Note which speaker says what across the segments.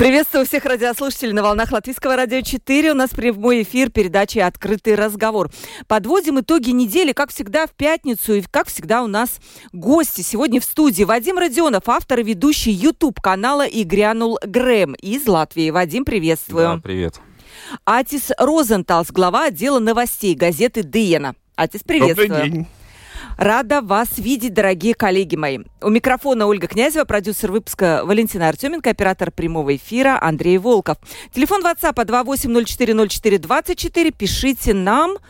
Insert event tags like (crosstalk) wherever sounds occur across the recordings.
Speaker 1: Приветствую всех радиослушателей на волнах Латвийского радио 4. У нас прямой эфир передачи «Открытый разговор». Подводим итоги недели, как всегда, в пятницу. И, как всегда, у нас гости сегодня в студии. Вадим Родионов, автор и ведущий YouTube-канала «И грянул Грэм» из Латвии. Вадим, приветствую.
Speaker 2: Да, привет.
Speaker 1: Атис Розенталс, глава отдела новостей газеты «Диена». Атис, приветствую.
Speaker 3: Добрый день.
Speaker 1: Рада вас видеть, дорогие коллеги мои. У микрофона Ольга Князева, продюсер выпуска Валентина Артеменко, оператор прямого эфира Андрей Волков. Телефон WhatsApp 28040424. Пишите нам а,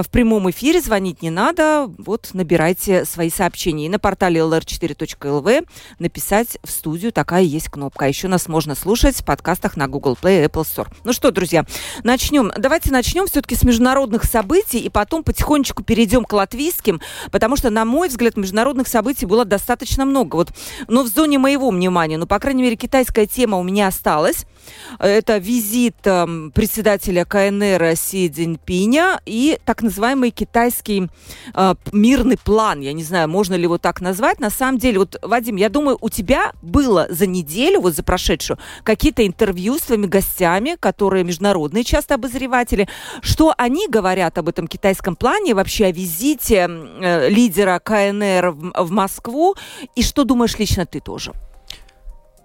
Speaker 1: в прямом эфире, звонить не надо. Вот набирайте свои сообщения. И на портале lr4.lv написать в студию, такая есть кнопка. А еще нас можно слушать в подкастах на Google Play и Apple Store. Ну что, друзья, начнем. Давайте начнем все-таки с международных событий и потом потихонечку перейдем к латвийским, потому что, на мой взгляд, международных событий было достаточно много. Вот, но в зоне моего внимания, ну, по крайней мере, китайская тема у меня осталась. Это визит э, председателя КНР Си Цзиньпиня и так называемый китайский э, мирный план. Я не знаю, можно ли его так назвать. На самом деле, вот, Вадим, я думаю, у тебя было за неделю, вот за прошедшую, какие-то интервью с твоими гостями, которые международные часто обозреватели. Что они говорят об этом китайском плане, вообще о визите э, лидера КНР в, в Москву? И что думаешь лично ты тоже?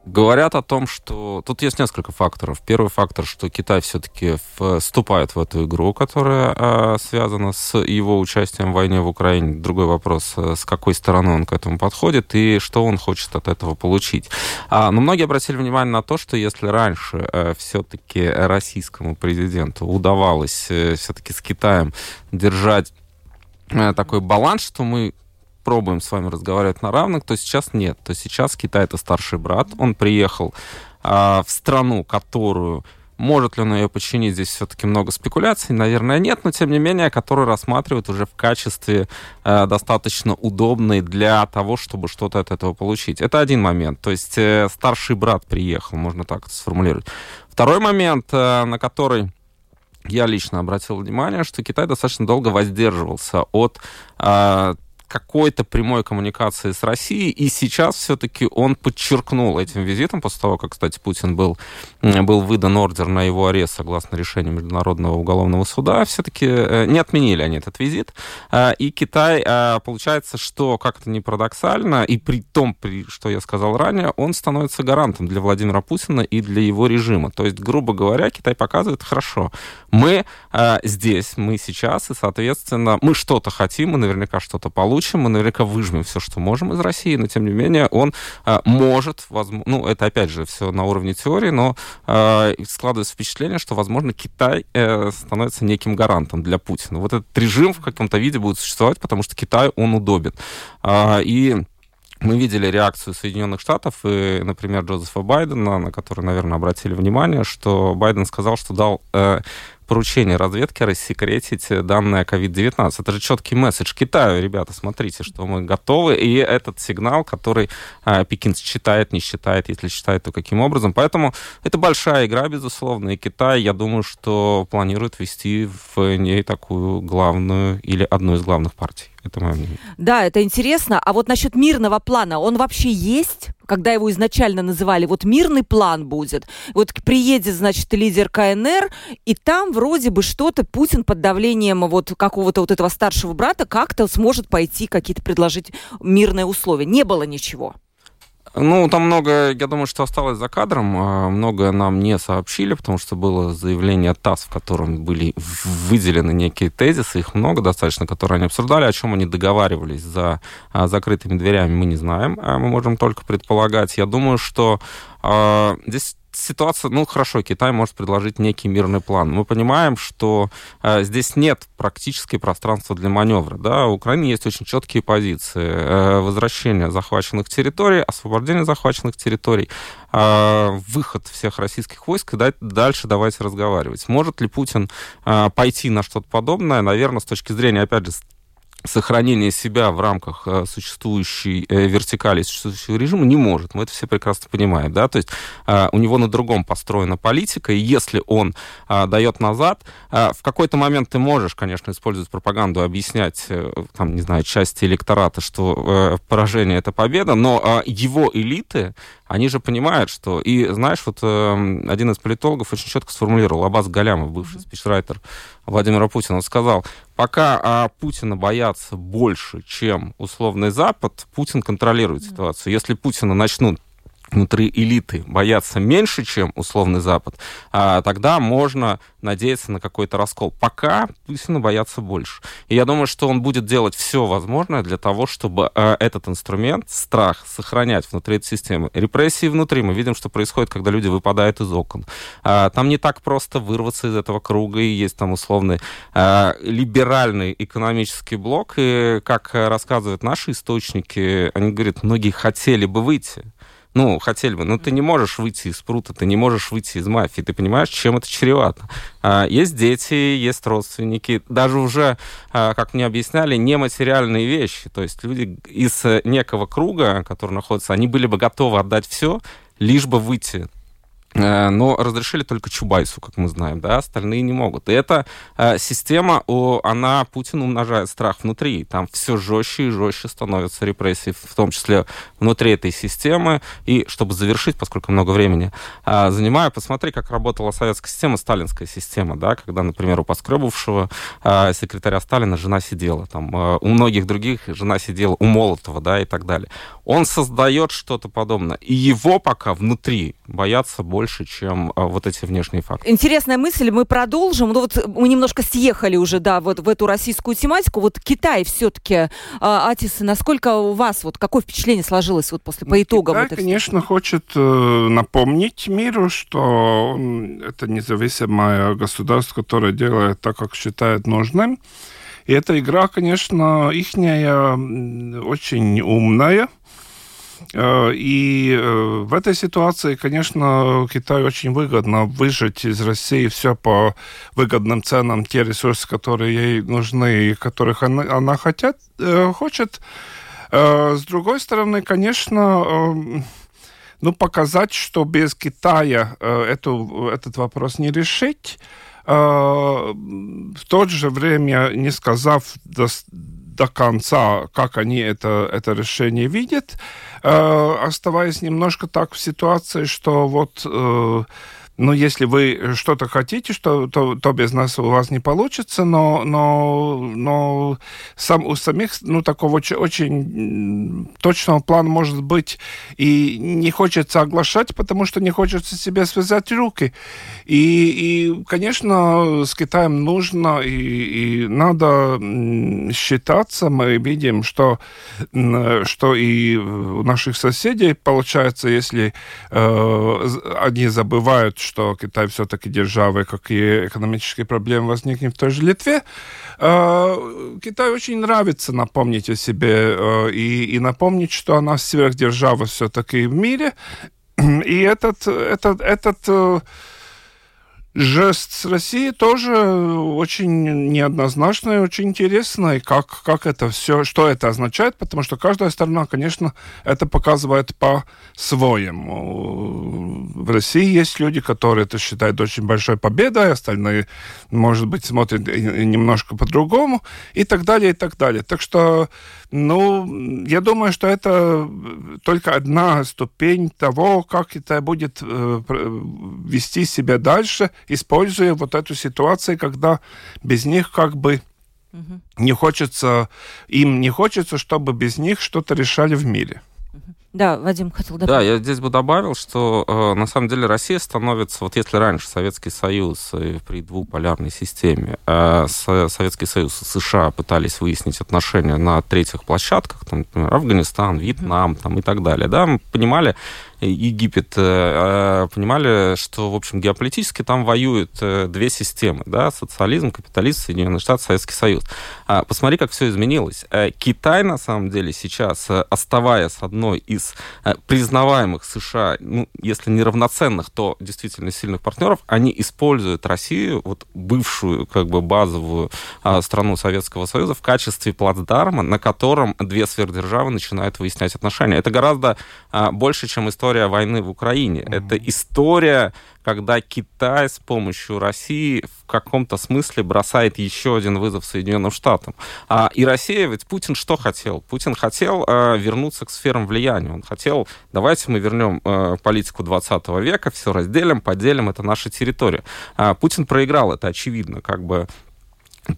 Speaker 2: Говорят о том, что тут есть несколько факторов. Первый фактор, что Китай все-таки вступает в эту игру, которая э, связана с его участием в войне в Украине. Другой вопрос, э, с какой стороны он к этому подходит и что он хочет от этого получить. А, но многие обратили внимание на то, что если раньше э, все-таки российскому президенту удавалось э, все-таки с Китаем держать э, такой баланс, что мы пробуем с вами разговаривать на равных, то сейчас нет. То сейчас Китай это старший брат. Он приехал а, в страну, которую может ли он ее подчинить, здесь все-таки много спекуляций, наверное, нет, но тем не менее, которую рассматривают уже в качестве э, достаточно удобной для того, чтобы что-то от этого получить. Это один момент. То есть э, старший брат приехал, можно так это сформулировать. Второй момент, э, на который я лично обратил внимание, что Китай достаточно долго воздерживался от э, какой-то прямой коммуникации с Россией, и сейчас все-таки он подчеркнул этим визитом, после того, как, кстати, Путин был, был выдан ордер на его арест согласно решению Международного уголовного суда, все-таки э, не отменили они этот визит, э, и Китай, э, получается, что как-то не парадоксально, и при том, при, что я сказал ранее, он становится гарантом для Владимира Путина и для его режима. То есть, грубо говоря, Китай показывает, хорошо, мы здесь, мы сейчас, и, соответственно, мы что-то хотим, мы наверняка что-то получим, получим, мы наверняка выжмем все, что можем из России, но тем не менее он э, может, возможно, ну это опять же все на уровне теории, но э, складывается впечатление, что, возможно, Китай э, становится неким гарантом для Путина. Вот этот режим в каком-то виде будет существовать, потому что Китай, он удобен. Э, и мы видели реакцию Соединенных Штатов и, например, Джозефа Байдена, на который, наверное, обратили внимание, что Байден сказал, что дал э, поручение разведки рассекретить данные о COVID-19. Это же четкий месседж Китаю. Ребята, смотрите, что мы готовы. И этот сигнал, который а, Пекин считает, не считает, если считает, то каким образом. Поэтому это большая игра, безусловно. И Китай, я думаю, что планирует вести в ней такую главную или одну из главных партий. Это мое мнение.
Speaker 1: Да, это интересно. А вот насчет мирного плана, он вообще есть? Когда его изначально называли, вот мирный план будет. Вот приедет, значит, лидер КНР, и там вроде бы что-то Путин под давлением вот какого-то вот этого старшего брата как-то сможет пойти какие-то предложить мирные условия. Не было ничего.
Speaker 2: Ну, там много, я думаю, что осталось за кадром. А, много нам не сообщили, потому что было заявление ТАСС, в котором были выделены некие тезисы, их много достаточно, которые они обсуждали, о чем они договаривались за а, закрытыми дверями, мы не знаем. А мы можем только предполагать. Я думаю, что здесь ситуация, ну хорошо, Китай может предложить некий мирный план. Мы понимаем, что э, здесь нет практически пространства для маневра. Да? У Украины есть очень четкие позиции. Э, возвращение захваченных территорий, освобождение захваченных территорий, э, выход всех российских войск, и дальше давайте разговаривать. Может ли Путин э, пойти на что-то подобное? Наверное, с точки зрения, опять же, сохранение себя в рамках э, существующей э, вертикали существующего режима не может. Мы это все прекрасно понимаем, да, то есть э, у него на другом построена политика, и если он дает назад, в какой-то момент ты можешь, конечно, использовать пропаганду, объяснять, там, не знаю, части электората, что поражение это победа, но его элиты, они же понимают, что... И знаешь, вот один из политологов очень четко сформулировал, Абаз Галямов, бывший спичрайтер Владимира Путина, он сказал, пока а, Путина боятся больше, чем условный Запад, Путин контролирует ситуацию. Если Путина начнут внутри элиты боятся меньше, чем условный Запад, а тогда можно надеяться на какой-то раскол. Пока Путина боятся больше. И я думаю, что он будет делать все возможное для того, чтобы э, этот инструмент, страх, сохранять внутри этой системы. Репрессии внутри. Мы видим, что происходит, когда люди выпадают из окон. А, там не так просто вырваться из этого круга, и есть там условный а, либеральный экономический блок. И, как рассказывают наши источники, они говорят, многие хотели бы выйти ну, хотели бы, но ты не можешь выйти из прута, ты не можешь выйти из мафии, ты понимаешь, чем это чревато. А, есть дети, есть родственники, даже уже, а, как мне объясняли, нематериальные вещи, то есть люди из некого круга, который находится, они были бы готовы отдать все, лишь бы выйти Э, но разрешили только Чубайсу, как мы знаем, да, остальные не могут. И эта э, система, она Путин умножает страх внутри, там все жестче и жестче становятся репрессии, в том числе внутри этой системы. И чтобы завершить, поскольку много времени э, занимаю, посмотри, как работала советская система, сталинская система, да, когда, например, у Поскребовшего секретаря Сталина жена сидела, там, у многих других жена сидела, у Молотова, да, и так далее. Он создает что-то подобное, и его пока внутри боятся больше больше, чем а, вот эти внешние факты.
Speaker 1: Интересная мысль, мы продолжим. Ну вот мы немножко съехали уже, да, вот в эту российскую тематику. Вот Китай все-таки, Атис, насколько у вас, вот какое впечатление сложилось вот после, по итогам?
Speaker 3: Китай, конечно, хочет э, напомнить миру, что это независимое государство, которое делает так, как считает нужным. И эта игра, конечно, ихняя очень умная, Э, и э, в этой ситуации, конечно, Китаю очень выгодно выжать из России все по выгодным ценам, те ресурсы, которые ей нужны и которых она, она хотят, э, хочет. С другой стороны, конечно, ну, показать, что без Китая эту, этот вопрос не решить, в то же время не сказав до конца, как они это, это решение видят, э, оставаясь немножко так в ситуации, что вот э, ну, если вы что-то хотите, что, то, то без нас у вас не получится, но, но, но сам, у самих, ну, такого очень, очень точного плана может быть и не хочется оглашать, потому что не хочется себе связать руки. И, и конечно, с Китаем нужно и, и надо считаться. Мы видим, что, что и у наших соседей получается, если э, они забывают, что Китай все-таки держава, какие экономические проблемы возникнут в той же Литве, э, Китаю очень нравится напомнить о себе э, и, и напомнить, что она сверхдержава все-таки в мире. И этот, этот, этот э, жест с Россией тоже очень неоднозначный, очень интересный, как, как это все, что это означает, потому что каждая сторона, конечно, это показывает по-своему. В России есть люди, которые это считают очень большой победой, остальные, может быть, смотрят немножко по-другому, и так далее, и так далее. Так что ну, я думаю, что это только одна ступень того, как это будет э, вести себя дальше, используя вот эту ситуацию, когда без них как бы не хочется, им не хочется, чтобы без них что-то решали в мире.
Speaker 1: Да, Вадим хотел добавить.
Speaker 2: Да, я здесь бы добавил, что э, на самом деле Россия становится, вот если раньше Советский Союз э, при двуполярной системе, э, Советский Союз и США пытались выяснить отношения на третьих площадках, там, например, Афганистан, Вьетнам там, и так далее, да, мы понимали, Египет, понимали, что, в общем, геополитически там воюют две системы, да, социализм, капитализм, Соединенные Штаты, Советский Союз. А, посмотри, как все изменилось. Китай, на самом деле, сейчас, оставаясь одной из признаваемых США, ну, если не равноценных, то действительно сильных партнеров, они используют Россию, вот бывшую как бы базовую а, страну Советского Союза, в качестве плацдарма, на котором две сверхдержавы начинают выяснять отношения. Это гораздо а, больше, чем история войны в Украине. Mm-hmm. Это история когда Китай с помощью России в каком-то смысле бросает еще один вызов Соединенным Штатам. А, и Россия, ведь Путин что хотел? Путин хотел а, вернуться к сферам влияния. Он хотел, давайте мы вернем а, политику 20 века, все разделим, поделим, это наша территория. А, Путин проиграл, это очевидно, как бы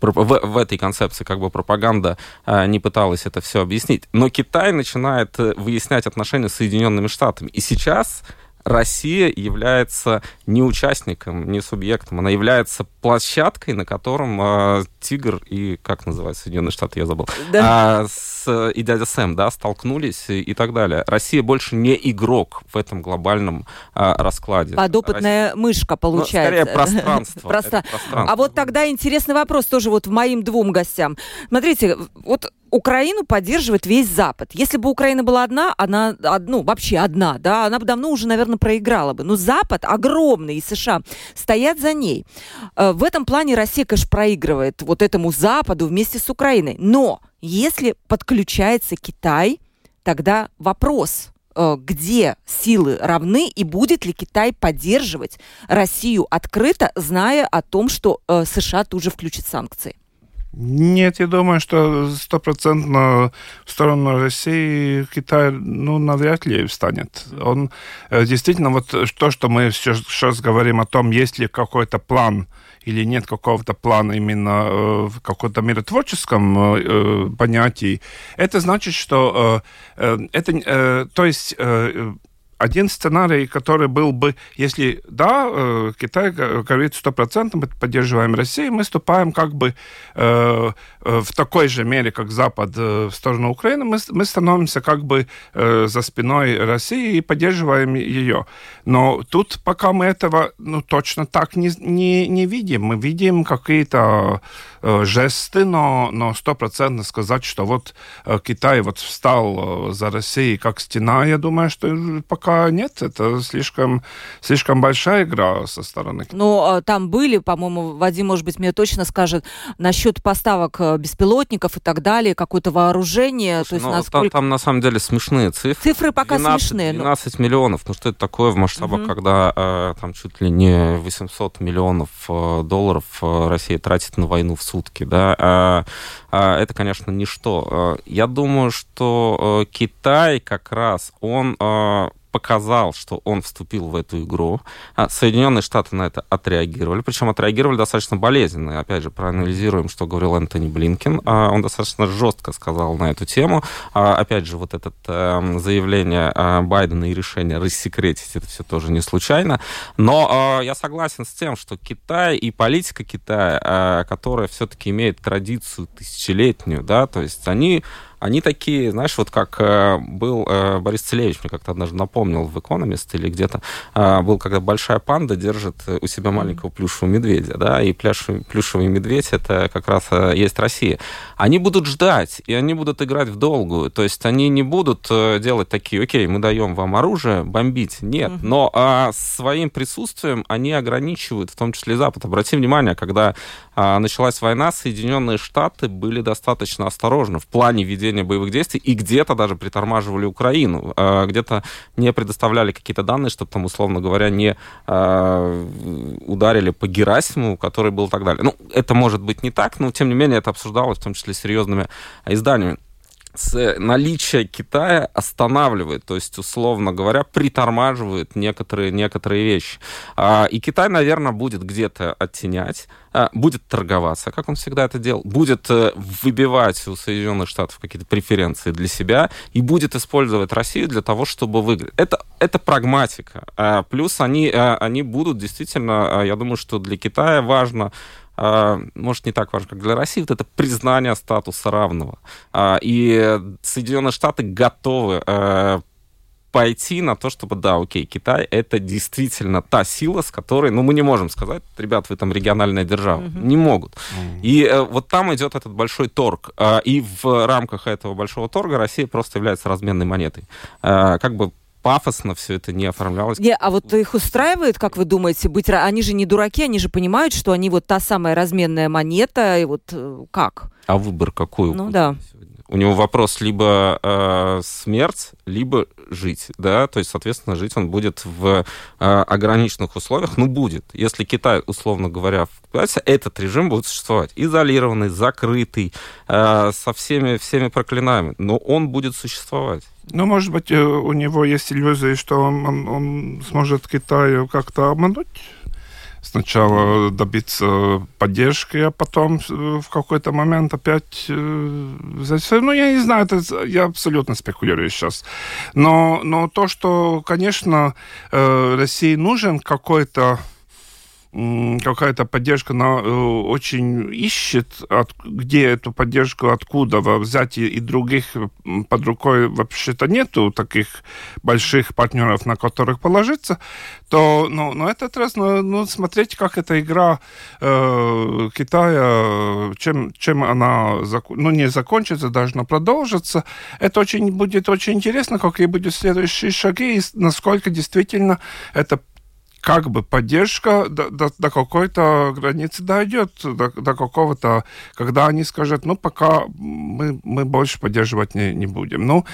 Speaker 2: в, в этой концепции как бы пропаганда а, не пыталась это все объяснить. Но Китай начинает э, выяснять отношения с Соединенными Штатами. И сейчас Россия является не участником, не субъектом, она является площадкой, на котором э, Тигр и, как называется, Соединенные Штаты, я забыл, да. а, с, и дядя Сэм, да, столкнулись и, и так далее. Россия больше не игрок в этом глобальном а, раскладе.
Speaker 1: Подопытная Россия... мышка, получается.
Speaker 2: Ну, скорее, пространство.
Speaker 1: Просто... пространство. А вот тогда интересный вопрос тоже вот моим двум гостям. Смотрите, вот Украину поддерживает весь Запад. Если бы Украина была одна, она, ну, вообще одна, да, она бы давно уже, наверное, проиграла бы. Но Запад огромный, и США стоят за ней. Э, в этом плане Россия, конечно, проигрывает вот этому Западу вместе с Украиной. Но если подключается Китай, тогда вопрос, э, где силы равны и будет ли Китай поддерживать Россию открыто, зная о том, что э, США тут же включит санкции?
Speaker 3: Нет, я думаю, что стопроцентно в сторону России Китай, ну, навряд ли встанет. Он э, действительно, вот то, что мы сейчас говорим о том, есть ли какой-то план или нет какого-то плана именно э, в каком-то миротворческом э, понятии, это значит, что это, то есть один сценарий, который был бы, если, да, э, Китай говорит 100% мы поддерживаем Россию, мы ступаем как бы э, э, в такой же мере, как Запад э, в сторону Украины, мы, мы становимся как бы э, за спиной России и поддерживаем ее. Но тут пока мы этого ну, точно так не, не, не видим. Мы видим какие-то жесты, но, но стопроцентно сказать, что вот Китай вот встал за Россией как стена, я думаю, что пока нет. Это слишком, слишком большая игра со стороны.
Speaker 1: Ну, а там были, по-моему, Вадим, может быть, мне точно скажет, насчет поставок э, беспилотников и так далее, какое-то вооружение. Слушай, то есть
Speaker 2: ну,
Speaker 1: насколько...
Speaker 2: там, там, на самом деле, смешные цифры.
Speaker 1: Цифры пока 12, смешные.
Speaker 2: 12 но... миллионов. Ну, что это такое в масштабах, угу. когда э, там чуть ли не 800 миллионов э, долларов э, Россия тратит на войну в сутки, да? А, а, это, конечно, ничто. Э, я думаю, что э, Китай как раз, он показал, что он вступил в эту игру. А Соединенные Штаты на это отреагировали, причем отреагировали достаточно болезненно. Опять же, проанализируем, что говорил Энтони Блинкин. А, он достаточно жестко сказал на эту тему. А, опять же, вот это эм, заявление Байдена и решение рассекретить, это все тоже не случайно. Но я согласен с тем, что Китай и политика Китая, которая все-таки имеет традицию тысячелетнюю, да, то есть они они такие, знаешь, вот как э, был э, Борис Целевич, мне как-то однажды напомнил в «Экономист» или где-то, э, был, когда большая панда держит у себя маленького плюшевого медведя, да, и плюшевый, плюшевый медведь — это как раз есть Россия. Они будут ждать, и они будут играть в долгую, то есть они не будут делать такие, окей, мы даем вам оружие, бомбить, нет, mm-hmm. но а, своим присутствием они ограничивают, в том числе Запад. Обрати внимание, когда а, началась война, Соединенные Штаты были достаточно осторожны в плане ведения ведения боевых действий и где-то даже притормаживали Украину, а, где-то не предоставляли какие-то данные, чтобы там, условно говоря, не а, ударили по Герасиму, который был и так далее. Ну, это может быть не так, но тем не менее это обсуждалось, в том числе серьезными изданиями наличие Китая останавливает, то есть, условно говоря, притормаживает некоторые, некоторые вещи. А, и Китай, наверное, будет где-то оттенять, а, будет торговаться, как он всегда это делал, будет э, выбивать у Соединенных Штатов какие-то преференции для себя и будет использовать Россию для того, чтобы выиграть. Это, это прагматика. А, плюс они, они будут действительно, я думаю, что для Китая важно может, не так важно, как для России, вот это признание статуса равного. А, и Соединенные Штаты готовы а, пойти на то, чтобы, да, окей, Китай это действительно та сила, с которой, ну, мы не можем сказать, ребят, вы там региональная держава. Mm-hmm. Не могут. Mm-hmm. И э, вот там идет этот большой торг. Э, и в рамках этого большого торга Россия просто является разменной монетой. Э, как бы пафосно все это не оформлялось.
Speaker 1: Не, а вот их устраивает, как вы думаете, быть... Они же не дураки, они же понимают, что они вот та самая разменная монета, и вот э, как?
Speaker 2: А выбор какой?
Speaker 1: Ну да.
Speaker 2: У него вопрос либо э, смерть, либо жить, да, то есть, соответственно, жить он будет в э, ограниченных условиях, ну, будет. Если Китай, условно говоря, вкладывается, этот режим будет существовать изолированный, закрытый, э, со всеми, всеми проклинаемыми, но он будет существовать.
Speaker 3: Ну, может быть, э, у него есть иллюзия, что он, он, он сможет Китай как-то обмануть? Сначала добиться поддержки, а потом в какой-то момент опять э, Ну, я не знаю, это, я абсолютно спекулирую сейчас. Но, но то, что, конечно, э, России нужен какой-то какая-то поддержка на, э, очень ищет, от, где эту поддержку, откуда взять, и, и других под рукой вообще-то нету таких больших партнеров, на которых положиться, то ну, ну, этот раз, ну, ну, смотреть, как эта игра э, Китая, чем, чем она, ну, не закончится, должна продолжиться, это очень, будет очень интересно, какие будут следующие шаги, и насколько действительно это как бы поддержка до, до, до какой-то границы дойдет, до, до какого-то, когда они скажут, ну, пока мы, мы больше поддерживать не, не будем. Ну,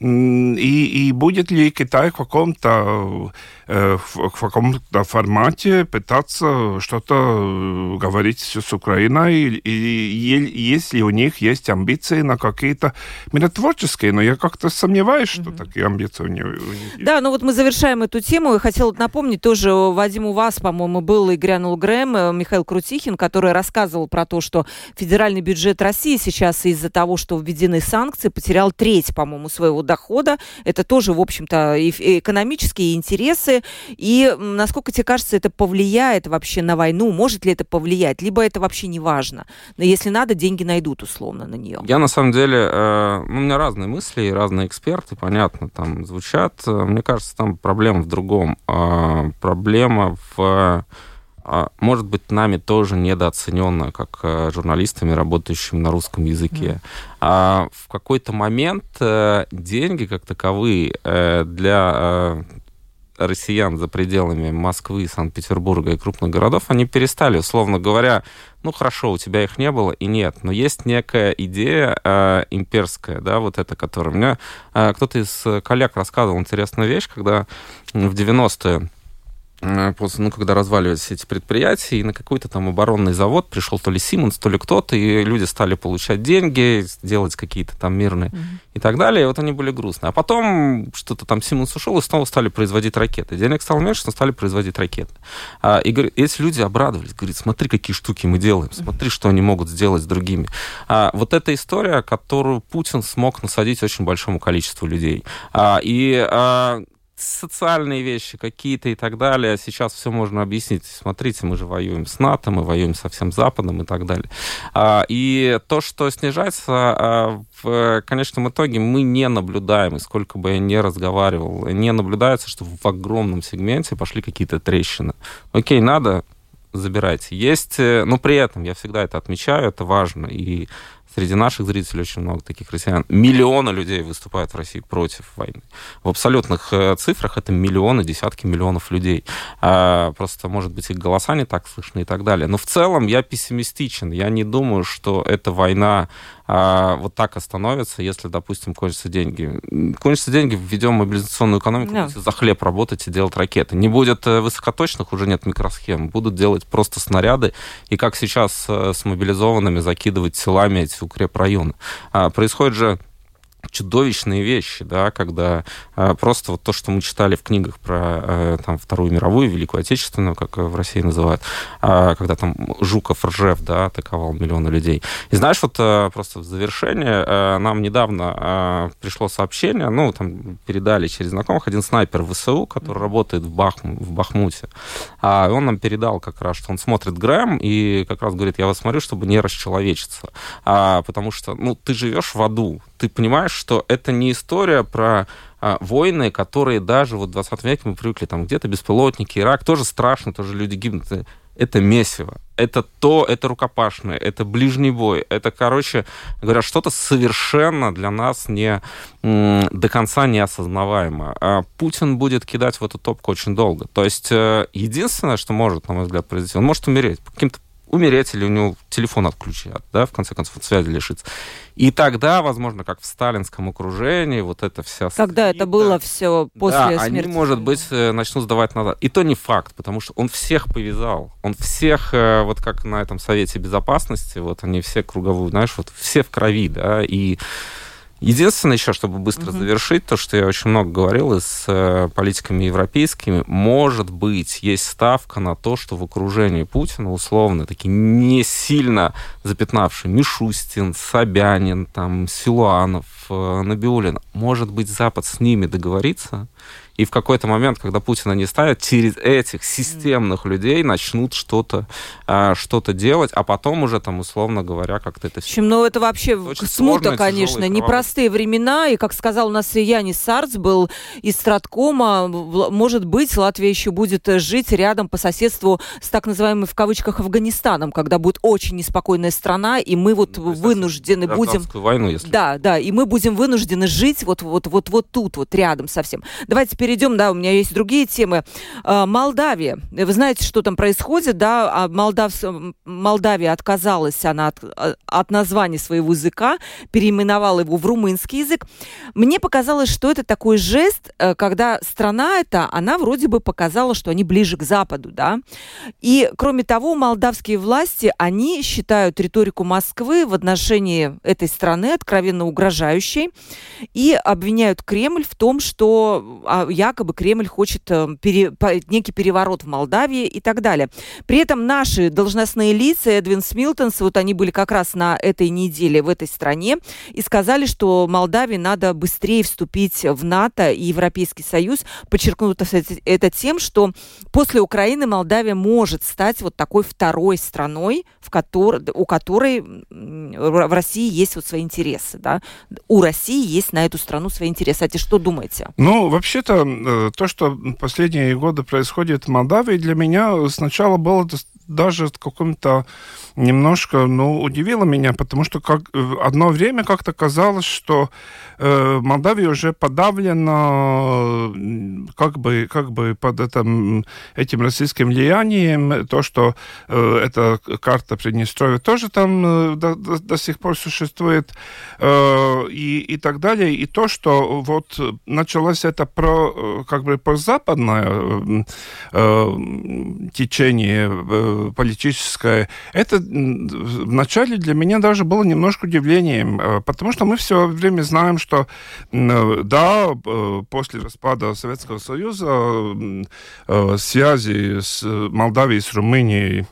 Speaker 3: и, и будет ли Китай в каком-то в, в каком-то формате пытаться что-то э, говорить с Украиной, и, и если у них есть амбиции на какие-то миротворческие, но я как-то сомневаюсь, что mm-hmm. такие амбиции у них, у них
Speaker 1: есть. Да, ну вот мы завершаем эту тему, и хотела напомнить тоже, Вадим, у вас, по-моему, был и грянул Грэм, э, Михаил Крутихин, который рассказывал про то, что федеральный бюджет России сейчас из-за того, что введены санкции, потерял треть, по-моему, своего дохода. Это тоже, в общем-то, и экономические интересы, и насколько тебе кажется, это повлияет вообще на войну? Может ли это повлиять? Либо это вообще не важно? Но если надо, деньги найдут условно на нее.
Speaker 2: Я на самом деле, э, у меня разные мысли, разные эксперты, понятно, там звучат. Мне кажется, там проблема в другом. Э, проблема в а, может быть, нами тоже недооценено, как э, журналистами, работающими на русском языке. А в какой-то момент э, деньги, как таковые, э, для россиян за пределами Москвы, Санкт-Петербурга и крупных городов, они перестали, условно говоря, ну хорошо, у тебя их не было и нет, но есть некая идея э, имперская, да, вот эта, которая... У меня э, кто-то из коллег рассказывал интересную вещь, когда в 90-е Э, после, ну, когда разваливались эти предприятия, и на какой-то там оборонный завод пришел то ли Симонс, то ли кто-то, и люди стали получать деньги, делать какие-то там мирные mm-hmm. и так далее, и вот они были грустные. А потом что-то там Симонс ушел, и снова стали производить ракеты. Денег стало меньше, но стали производить ракеты. А, и говорит, эти люди обрадовались, говорит, смотри, какие штуки мы делаем, смотри, что они могут сделать с другими. А, вот эта история, которую Путин смог насадить очень большому количеству людей. А, и а, социальные вещи какие-то и так далее. Сейчас все можно объяснить. Смотрите, мы же воюем с НАТО, мы воюем со всем Западом и так далее. А, и то, что снижается, а, в конечном итоге мы не наблюдаем, и сколько бы я ни разговаривал, не наблюдается, что в огромном сегменте пошли какие-то трещины. Окей, надо, забирайте. Есть, э, но при этом я всегда это отмечаю, это важно. И Среди наших зрителей очень много таких россиян. Миллионы людей выступают в России против войны. В абсолютных э, цифрах это миллионы, десятки миллионов людей. А, просто, может быть, их голоса не так слышны и так далее. Но в целом я пессимистичен. Я не думаю, что эта война а, вот так остановится, если, допустим, кончатся деньги. Кончатся деньги, введем мобилизационную экономику, да. будете за хлеб работать и делать ракеты. Не будет э, высокоточных, уже нет микросхем. Будут делать просто снаряды. И как сейчас э, с мобилизованными закидывать силами эти укрепрайоны. А, происходит же чудовищные вещи, да, когда э, просто вот то, что мы читали в книгах про э, там, Вторую мировую, Великую Отечественную, как в России называют, э, когда там Жуков, Ржев, да, атаковал миллионы людей. И знаешь, вот э, просто в завершение, э, нам недавно э, пришло сообщение, ну, там передали через знакомых, один снайпер ВСУ, который работает в, Бахму, в Бахмуте, а он нам передал как раз, что он смотрит Грэм и как раз говорит, я вас смотрю, чтобы не расчеловечиться, а, потому что, ну, ты живешь в аду, ты понимаешь, что это не история про а, войны, которые даже вот в 20 веке мы привыкли, там где-то беспилотники, Ирак, тоже страшно, тоже люди гибнут. Это месиво. Это то, это рукопашное, это ближний бой. Это, короче говоря, что-то совершенно для нас не до конца неосознаваемо. А Путин будет кидать в эту топку очень долго. То есть э, единственное, что может, на мой взгляд, произойти, он может умереть по каким-то умереть или у него телефон отключат, да, в конце концов, от связи лишиться. И тогда, возможно, как в сталинском окружении, вот это вся...
Speaker 1: Когда это было все после
Speaker 2: да,
Speaker 1: смерти?
Speaker 2: они, может быть, э, начнут сдавать назад. И то не факт, потому что он всех повязал. Он всех, э, вот как на этом Совете Безопасности, вот они все круговую, знаешь, вот все в крови, да, и Единственное еще, чтобы быстро угу. завершить, то, что я очень много говорил и с э, политиками европейскими, может быть, есть ставка на то, что в окружении Путина, условно, такие не сильно запятнавшие Мишустин, Собянин, там, Силуанов, э, Набиулин, может быть, Запад с ними договорится, и в какой-то момент, когда Путина не ставят, через этих системных людей начнут что-то а, что делать, а потом уже там, условно говоря, как-то это... В
Speaker 1: общем, ну это вообще Очень смута, конечно, непростые времена, и, как сказал у нас Янис Сарц, был из Страткома, может быть, Латвия еще будет жить рядом по соседству с так называемым, в кавычках, Афганистаном, когда будет очень неспокойная страна, и мы вот ну, вынуждены будем...
Speaker 2: войну, если...
Speaker 1: Да, да, и мы будем вынуждены жить вот, вот, вот, вот тут, вот рядом совсем. Давайте перейдем, да, у меня есть другие темы. А, Молдавия. Вы знаете, что там происходит, да? А Молдав... Молдавия отказалась она от, от названия своего языка, переименовала его в румынский язык. Мне показалось, что это такой жест, э, когда страна эта, она вроде бы показала, что они ближе к Западу, да? И, кроме того, молдавские власти, они считают риторику Москвы в отношении этой страны откровенно угрожающей и обвиняют Кремль в том, что а, якобы Кремль хочет э, пере, некий переворот в Молдавии и так далее. При этом наши должностные лица, Эдвин Смилтонс, вот они были как раз на этой неделе в этой стране и сказали, что Молдавии надо быстрее вступить в НАТО и Европейский Союз. Подчеркнуто это тем, что после Украины Молдавия может стать вот такой второй страной, в которой, у которой в России есть вот свои интересы. Да? У России есть на эту страну свои интересы. А что думаете?
Speaker 3: Ну, вообще-то то, что последние годы происходит в Молдавии, для меня сначала было даже каком-то немножко, ну, удивило меня, потому что как, э, одно время как-то казалось, что э, Молдавия уже подавлена как бы, как бы под этим, этим российским влиянием, то, что э, эта карта Приднестровья тоже там э, до, до, до сих пор существует, э, и, и так далее, и то, что вот началось это про, э, как бы прозападное э, э, течение э, политическое, это вначале для меня даже было немножко удивлением, э, потому что мы все время знаем, что э, да, э, после распада Советского Союза связи с Молдавией, с Румынией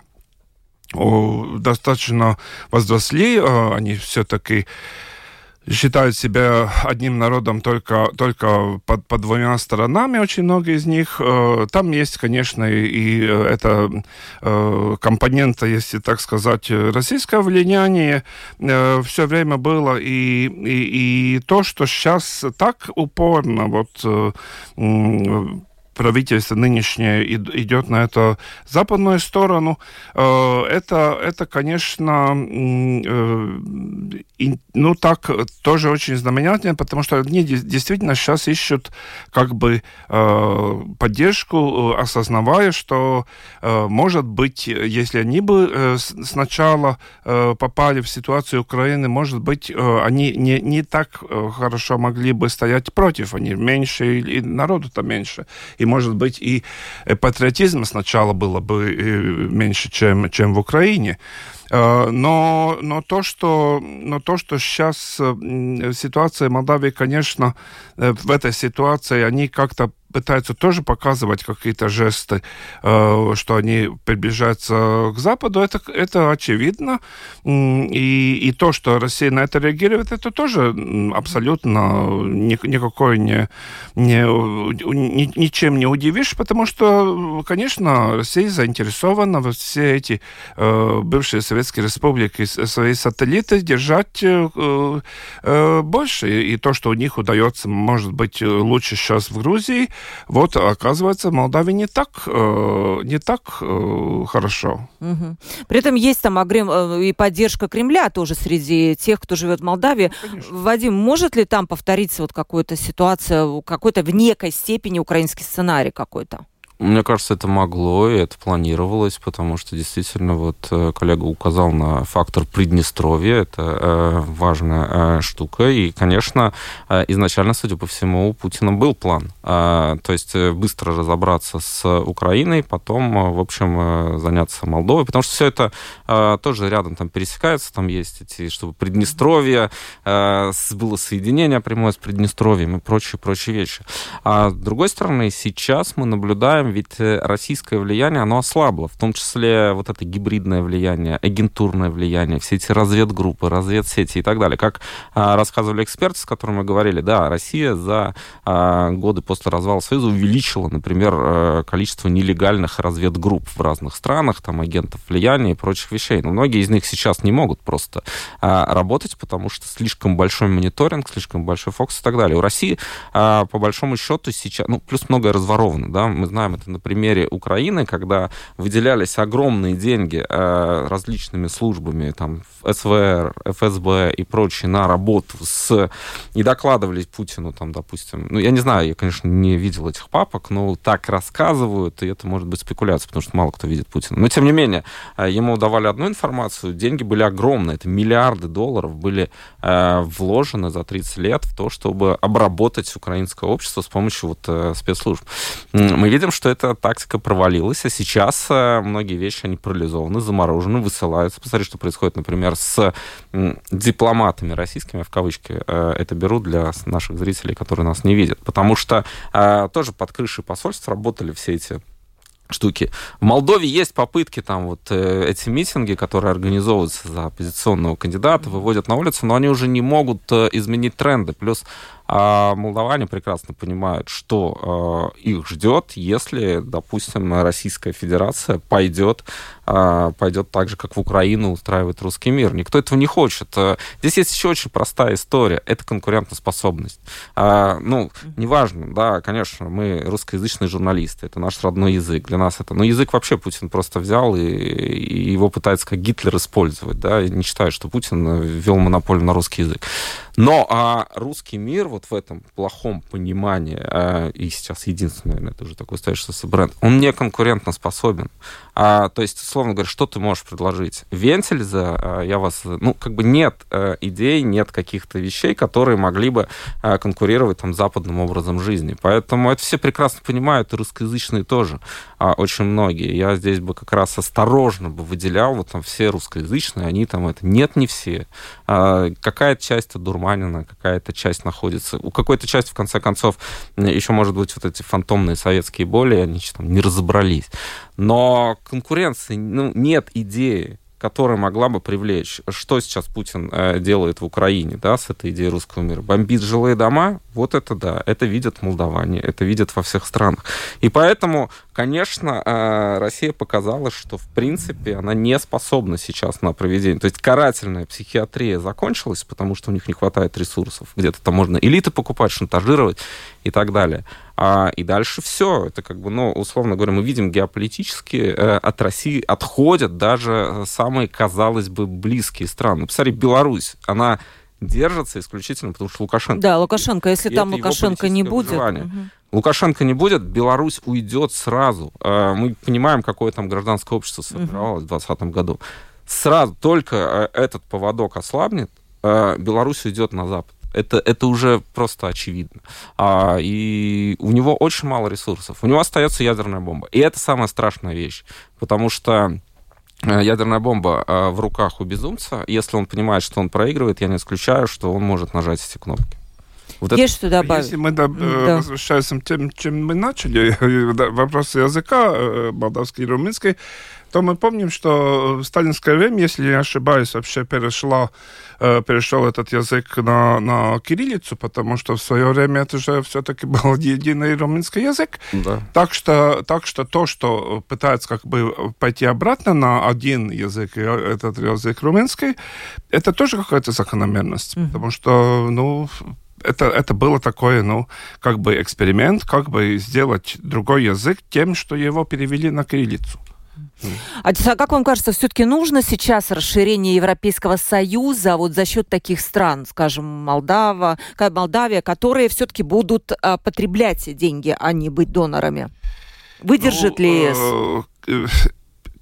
Speaker 3: достаточно возросли, они все-таки считают себя одним народом только, только под, под двумя сторонами, очень много из них. Э, там есть, конечно, и это э, компонента, если так сказать, российское влияние все время было. И, и, и то, что сейчас так упорно вот правительство нынешнее идет на эту западную сторону, э, это, это конечно, э, ну так, тоже очень знаменательно, потому что они действительно сейчас ищут как бы э, поддержку, осознавая, что, может быть, если они бы сначала попали в ситуацию Украины, может быть, они не, не так хорошо могли бы стоять против, они меньше, и народу-то меньше. И может быть, и э, патриотизма сначала было бы э, меньше, чем, чем в Украине. Э, но, но, то, что, но то, что сейчас ситуация Молдавии, конечно, в этой ситуации они как-то пытаются тоже показывать какие-то жесты, э, что они приближаются к Западу, это, это очевидно. И, и то, что Россия на это реагирует, это тоже абсолютно никакой не, не, ничем не удивишь, потому что, конечно, Россия заинтересована во все эти э, бывшие советские республики свои сателлиты держать э, больше. И то, что у них удается, может быть, лучше сейчас в Грузии, вот, оказывается, в Молдавии не так, э, не так э, хорошо.
Speaker 1: Угу. При этом есть там э, и поддержка Кремля тоже среди тех, кто живет в Молдавии. Конечно. Вадим, может ли там повториться вот какая-то ситуация, какой-то в некой степени украинский сценарий какой-то?
Speaker 2: Мне кажется, это могло, и это планировалось, потому что действительно вот э, коллега указал на фактор Приднестровья, это э, важная э, штука, и, конечно, э, изначально, судя по всему, у Путина был план, э, то есть э, быстро разобраться с Украиной, потом, э, в общем, э, заняться Молдовой, потому что все это э, тоже рядом там пересекается, там есть эти, чтобы Приднестровье, э, было соединение прямое с Приднестровьем и прочие, прочие вещи. А с другой стороны, сейчас мы наблюдаем знаем, ведь э, российское влияние, оно ослабло, в том числе вот это гибридное влияние, агентурное влияние, все эти разведгруппы, разведсети и так далее. Как а, рассказывали эксперты, с которыми мы говорили, да, Россия за а, годы после развала Союза увеличила, например, э, количество нелегальных разведгрупп в разных странах, там, агентов влияния и прочих вещей. Но многие из них сейчас не могут просто а, работать, потому что слишком большой мониторинг, слишком большой фокус и так далее. У России, по большому счету, сейчас, ну, плюс многое разворовано, да, мы знаем это на примере Украины, когда выделялись огромные деньги э, различными службами, там, СВР, ФСБ и прочие, на работу с... И докладывали Путину, там, допустим... Ну, я не знаю, я, конечно, не видел этих папок, но так рассказывают, и это может быть спекуляция, потому что мало кто видит Путина. Но, тем не менее, э, ему давали одну информацию, деньги были огромные, это миллиарды долларов были э, вложены за 30 лет в то, чтобы обработать украинское общество с помощью вот э, спецслужб. Мы видим, что эта тактика провалилась, а сейчас э, многие вещи, они парализованы, заморожены, высылаются. Посмотри, что происходит, например, с дипломатами российскими, в кавычки э, это беру для наших зрителей, которые нас не видят. Потому что э, тоже под крышей посольств работали все эти штуки. В Молдове есть попытки, там вот э, эти митинги, которые организовываются за оппозиционного кандидата, выводят на улицу, но они уже не могут э, изменить тренды. Плюс а молдаване прекрасно понимают, что э, их ждет, если, допустим, Российская Федерация пойдет, э, пойдет так же, как в Украину устраивает русский мир. Никто этого не хочет. Э, здесь есть еще очень простая история. Это конкурентоспособность. Э, ну, неважно, да, конечно, мы русскоязычные журналисты, это наш родной язык. Для нас это... Но язык вообще Путин просто взял и, и его пытается как Гитлер использовать, да, и не считаю, что Путин ввел монополию на русский язык. Но а русский мир вот в этом плохом понимании, а, и сейчас единственный, наверное, это уже такой стоящийся бренд, он не конкурентно способен. А, то есть, условно говоря, что ты можешь предложить? Вентиль за, а, я вас, ну, как бы нет а, идей, нет каких-то вещей, которые могли бы а, конкурировать там западным образом жизни. Поэтому это все прекрасно понимают, и русскоязычные тоже а, очень многие. Я здесь бы как раз осторожно бы выделял, вот там все русскоязычные, они там это, нет, не все. А, какая-то часть одурманена, какая-то часть находится, у какой-то части, в конце концов, еще, может быть, вот эти фантомные советские боли, они там не разобрались. Но конкуренции ну, нет идеи которая могла бы привлечь. Что сейчас Путин э, делает в Украине, да, с этой идеей русского мира? Бомбит жилые дома? Вот это да, это видят молдаване, это видят во всех странах. И поэтому, конечно, э, Россия показала, что, в принципе, она не способна сейчас на проведение. То есть карательная психиатрия закончилась, потому что у них не хватает ресурсов. Где-то там можно элиты покупать, шантажировать и так далее. А, и дальше все. Это как бы, ну, условно говоря, мы видим геополитически э, от России отходят даже самые, казалось бы, близкие страны. Посмотри, Беларусь, она держится исключительно потому, что Лукашенко.
Speaker 1: Да, Лукашенко. Если и там Лукашенко не будет... Угу.
Speaker 2: Лукашенко не будет, Беларусь уйдет сразу. Э, мы понимаем, какое там гражданское общество сформировалось угу. в 2020 году. Сразу только э, этот поводок ослабнет, э, Беларусь уйдет на Запад. Это, это уже просто очевидно. А, и у него очень мало ресурсов. У него остается ядерная бомба. И это самая страшная вещь. Потому что ядерная бомба э, в руках у безумца, если он понимает, что он проигрывает, я не исключаю, что он может нажать эти кнопки.
Speaker 1: Вот Есть это... что добавить?
Speaker 3: Если мы да, да. возвращаемся к тем, чем мы начали, (laughs) вопрос языка молдавский и румынский, то мы помним, что в сталинское время, если не ошибаюсь, вообще перешла, э, перешел этот язык на, на кириллицу, потому что в свое время это же все-таки (laughs) был единый румынский язык. Да. Так, что, так что то, что пытается как бы пойти обратно на один язык, этот язык румынский, это тоже какая-то закономерность, mm-hmm. потому что, ну, это, это было такое, ну, как бы эксперимент, как бы сделать другой язык тем, что его перевели на кириллицу.
Speaker 1: А как вам кажется, все-таки нужно сейчас расширение Европейского Союза вот за счет таких стран, скажем, Молдава, Молдавия, которые все-таки будут а, потреблять деньги, а не быть донорами? Выдержит ну, ли ЕС?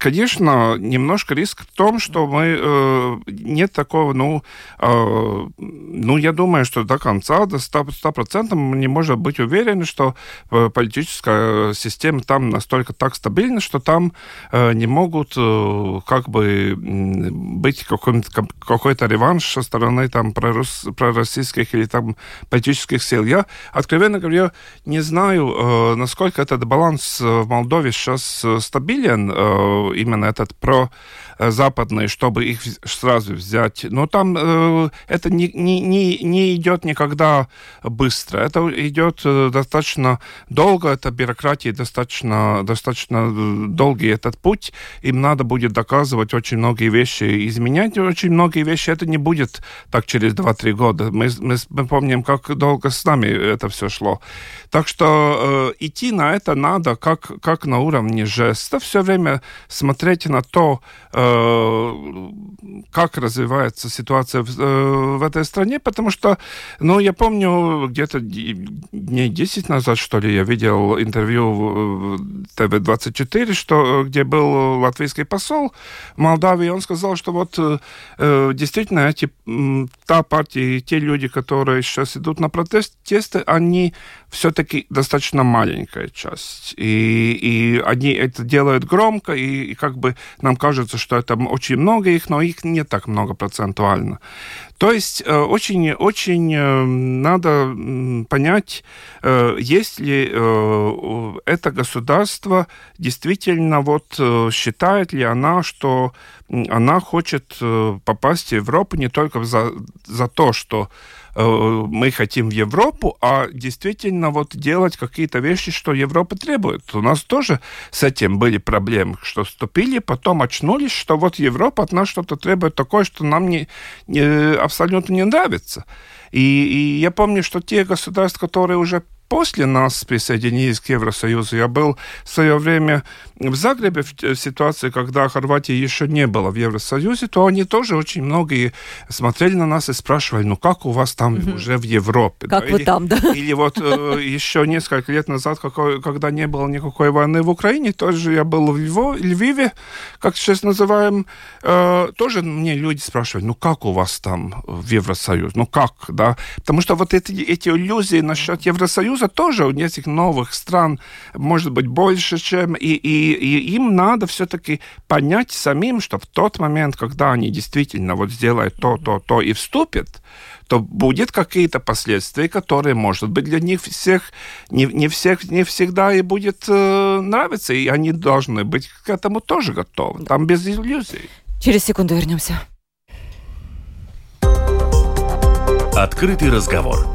Speaker 3: Э, конечно, немножко риск в том, что мы э, нет такого, ну, э, ну, я думаю, что до конца, до 100%, мы не можем быть уверены, что э, политическая система там настолько так стабильна, что там э, не могут э, как бы быть какой-то реванш со стороны там прорус, пророссийских или там политических сил. Я, откровенно говоря, не знаю, э, насколько этот баланс в Молдове сейчас э, стабилен, э, именно этот про западные, чтобы их сразу взять. Но там э, это не, не, не, не идет никогда быстро. Это идет э, достаточно долго, это бюрократия достаточно, достаточно э, долгий этот путь. Им надо будет доказывать очень многие вещи, изменять очень многие вещи. Это не будет так через 2-3 года. Мы, мы, мы помним, как долго с нами это все шло. Так что э, идти на это надо как, как на уровне жеста, все время смотреть на то, э, как развивается ситуация в, э, в этой стране, потому что, ну, я помню, где-то дней 10 назад, что ли, я видел интервью в ТВ-24, что, где был латвийский посол Молдавии, он сказал, что вот э, действительно эти, та партия, те люди, которые сейчас идут на протесты, они все-таки достаточно маленькая часть. И, и они это делают громко, и, и как бы нам кажется, что это очень много их, но их не так много процентуально. То есть очень-очень э, э, надо понять, э, есть ли это государство действительно вот считает ли она, что она хочет попасть в Европу не только за, за то, что мы хотим в Европу, а действительно вот делать какие-то вещи, что Европа требует. У нас тоже с этим были проблемы, что вступили, потом очнулись, что вот Европа от нас что-то требует такое, что нам не, не, абсолютно не нравится. И, и я помню, что те государства, которые уже после нас присоединились к Евросоюзу. Я был в свое время в Загребе в ситуации, когда Хорватия еще не была в Евросоюзе, то они тоже очень многие смотрели на нас и спрашивали, ну как у вас там угу. уже в Европе?
Speaker 1: Как да? вы
Speaker 3: или,
Speaker 1: там, да?
Speaker 3: Или вот э, еще несколько лет назад, когда не было никакой войны в Украине, тоже я был в Львове, как сейчас называем, э, тоже мне люди спрашивали, ну как у вас там в Евросоюз? Ну как, да? Потому что вот эти, эти иллюзии насчет Евросоюза, Союза тоже у этих новых стран может быть больше, чем... И, и, и им надо все-таки понять самим, что в тот момент, когда они действительно вот сделают то, то, то и вступят, то будет какие-то последствия, которые, может быть, для них всех не, не всех не всегда и будет э, нравиться, и они должны быть к этому тоже готовы. Там без иллюзий.
Speaker 1: Через секунду вернемся.
Speaker 4: Открытый разговор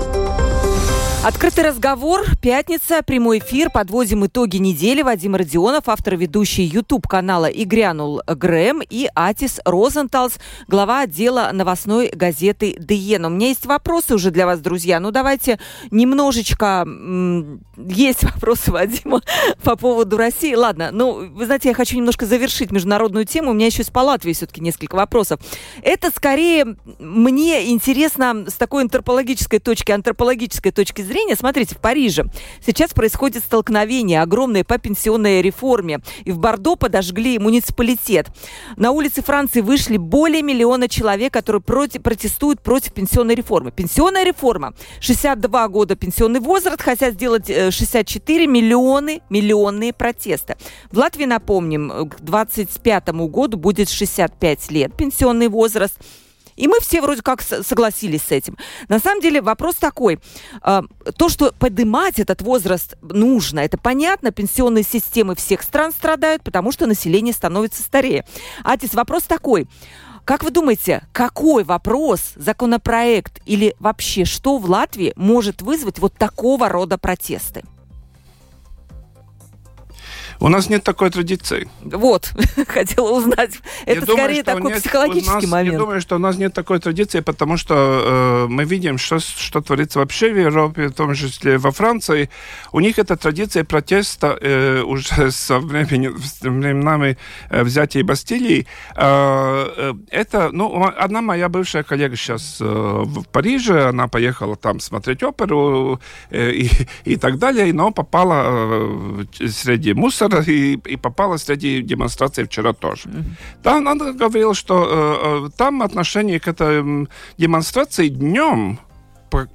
Speaker 1: Открытый разговор. Пятница. Прямой эфир. Подводим итоги недели. Вадим Родионов, автор ведущий YouTube канала «И грянул Грэм» и Атис Розенталс, глава отдела новостной газеты «Диен». У меня есть вопросы уже для вас, друзья. Ну, давайте немножечко... Есть (laughs) вопросы Вадима по поводу России. Ладно, ну, вы знаете, я хочу немножко завершить международную тему. У меня еще из по Латвии все-таки несколько вопросов. Это скорее мне интересно с такой антропологической точки, антропологической точки зрения зрения, смотрите, в Париже сейчас происходит столкновение огромное по пенсионной реформе. И в Бордо подожгли муниципалитет. На улице Франции вышли более миллиона человек, которые против, протестуют против пенсионной реформы. Пенсионная реформа. 62 года пенсионный возраст, хотят сделать 64 э, миллионы, миллионные протесты. В Латвии, напомним, к 2025 году будет 65 лет пенсионный возраст. И мы все вроде как согласились с этим. На самом деле вопрос такой. А, то, что поднимать этот возраст нужно, это понятно. Пенсионные системы всех стран страдают, потому что население становится старее. Атис, вопрос такой. Как вы думаете, какой вопрос, законопроект или вообще что в Латвии может вызвать вот такого рода протесты?
Speaker 3: У нас нет такой традиции.
Speaker 1: Вот, (laughs) хотела узнать. Это я скорее думаю, такой нет, психологический
Speaker 3: нас,
Speaker 1: момент.
Speaker 3: Я думаю, что у нас нет такой традиции, потому что э, мы видим, что, что творится вообще в Европе, в том числе во Франции. У них эта традиция протеста э, уже (laughs) со времени, временами э, взятия Бастилии. Э, э, это, ну, одна моя бывшая коллега сейчас э, в Париже, она поехала там смотреть оперу э, и, и так далее, но попала э, среди мусора и, и попала среди демонстраций вчера тоже. Там она говорила, что э, э, там отношение к этой демонстрации днем